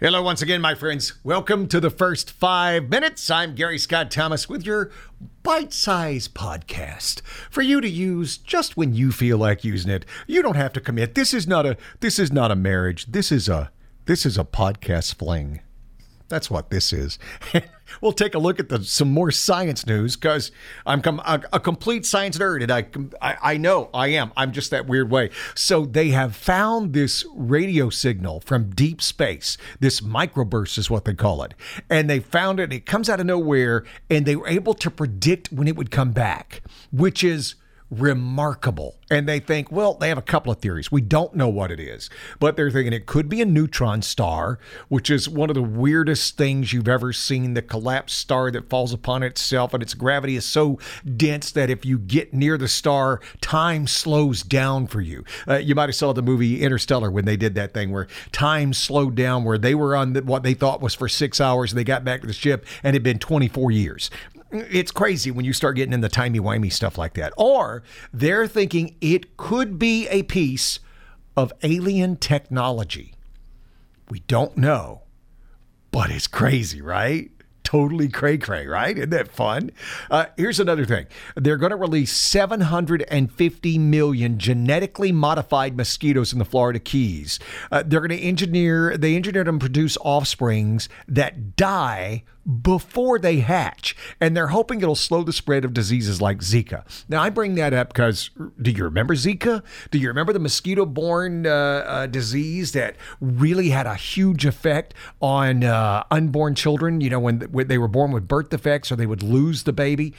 Hello, once again, my friends. Welcome to the first five minutes. I'm Gary Scott Thomas with your bite sized podcast for you to use just when you feel like using it. You don't have to commit. This is not a this is not a marriage. This is a this is a podcast fling. That's what this is. we'll take a look at the some more science news because I'm com- a, a, complete science nerd, and I, I I know I am. I'm just that weird way. So they have found this radio signal from deep space. This microburst is what they call it, and they found it. It comes out of nowhere, and they were able to predict when it would come back, which is remarkable. And they think, well, they have a couple of theories. We don't know what it is, but they're thinking it could be a neutron star, which is one of the weirdest things you've ever seen the collapsed star that falls upon itself, and its gravity is so dense that if you get near the star, time slows down for you. Uh, you might have saw the movie Interstellar when they did that thing where time slowed down, where they were on the, what they thought was for six hours, and they got back to the ship, and it had been 24 years it's crazy when you start getting in the timey wimey stuff like that. Or they're thinking it could be a piece of alien technology. We don't know, but it's crazy, right? Totally cray cray, right? Isn't that fun? Uh, here's another thing they're going to release 750 million genetically modified mosquitoes in the Florida Keys. Uh, they're going to engineer, they engineered them produce offsprings that die before they hatch. And they're hoping it'll slow the spread of diseases like Zika. Now, I bring that up because do you remember Zika? Do you remember the mosquito borne uh, uh, disease that really had a huge effect on uh, unborn children? You know, when they were born with birth defects or they would lose the baby.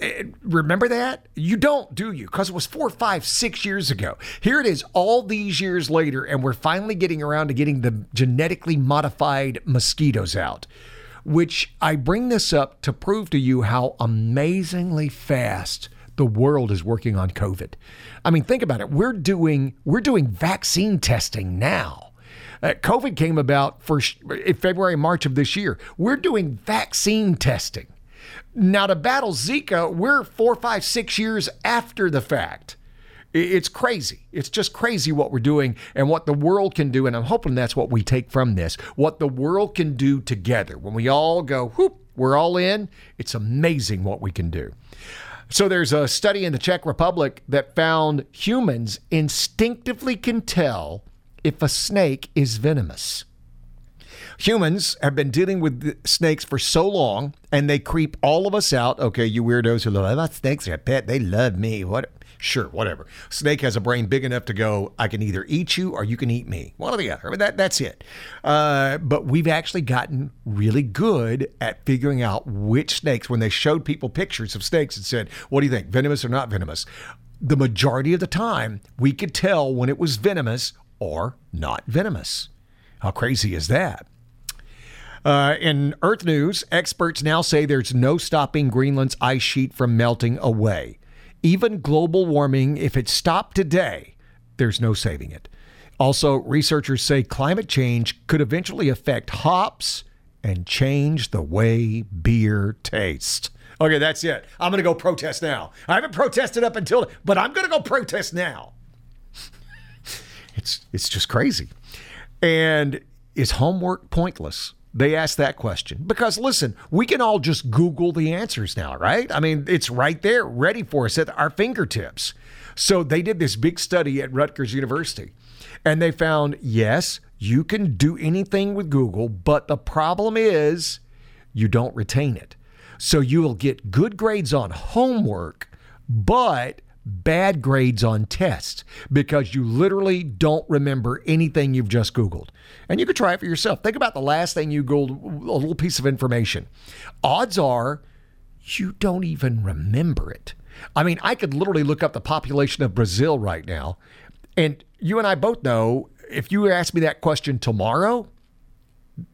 Eh, remember that? You don't, do you? Because it was four, five, six years ago. Here it is, all these years later, and we're finally getting around to getting the genetically modified mosquitoes out which I bring this up to prove to you how amazingly fast the world is working on COVID. I mean, think about it. We're doing we're doing vaccine testing now. Uh, COVID came about for in February, March of this year. We're doing vaccine testing. Now, to battle Zika, we're four, five, six years after the fact. It's crazy. It's just crazy what we're doing and what the world can do. And I'm hoping that's what we take from this what the world can do together. When we all go, whoop, we're all in, it's amazing what we can do. So there's a study in the Czech Republic that found humans instinctively can tell if a snake is venomous. Humans have been dealing with snakes for so long, and they creep all of us out. Okay, you weirdos who love snakes are a pet. They love me. What? Sure, whatever. Snake has a brain big enough to go, I can either eat you or you can eat me. One or the other. That, that's it. Uh, but we've actually gotten really good at figuring out which snakes, when they showed people pictures of snakes and said, What do you think, venomous or not venomous? The majority of the time, we could tell when it was venomous or not venomous. How crazy is that? Uh, in Earth News, experts now say there's no stopping Greenland's ice sheet from melting away. Even global warming, if it stopped today, there's no saving it. Also, researchers say climate change could eventually affect hops and change the way beer tastes. Okay, that's it. I'm going to go protest now. I haven't protested up until, but I'm going to go protest now. It's it's just crazy. And is homework pointless? They ask that question because listen, we can all just Google the answers now, right? I mean, it's right there, ready for us at our fingertips. So they did this big study at Rutgers University and they found yes, you can do anything with Google, but the problem is you don't retain it. So you will get good grades on homework, but bad grades on tests because you literally don't remember anything you've just Googled. And you could try it for yourself. Think about the last thing you Googled, a little piece of information. Odds are you don't even remember it. I mean, I could literally look up the population of Brazil right now. And you and I both know if you ask me that question tomorrow,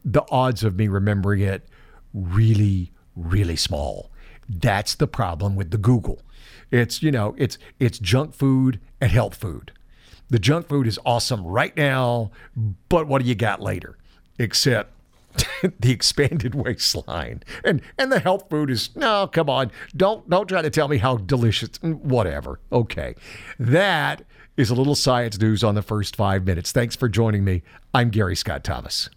the odds of me remembering it really, really small. That's the problem with the Google. It's, you know, it's it's junk food and health food. The junk food is awesome right now, but what do you got later? Except the expanded waistline. And and the health food is no, come on. Don't don't try to tell me how delicious mm, whatever. Okay. That is a little science news on the first 5 minutes. Thanks for joining me. I'm Gary Scott Thomas.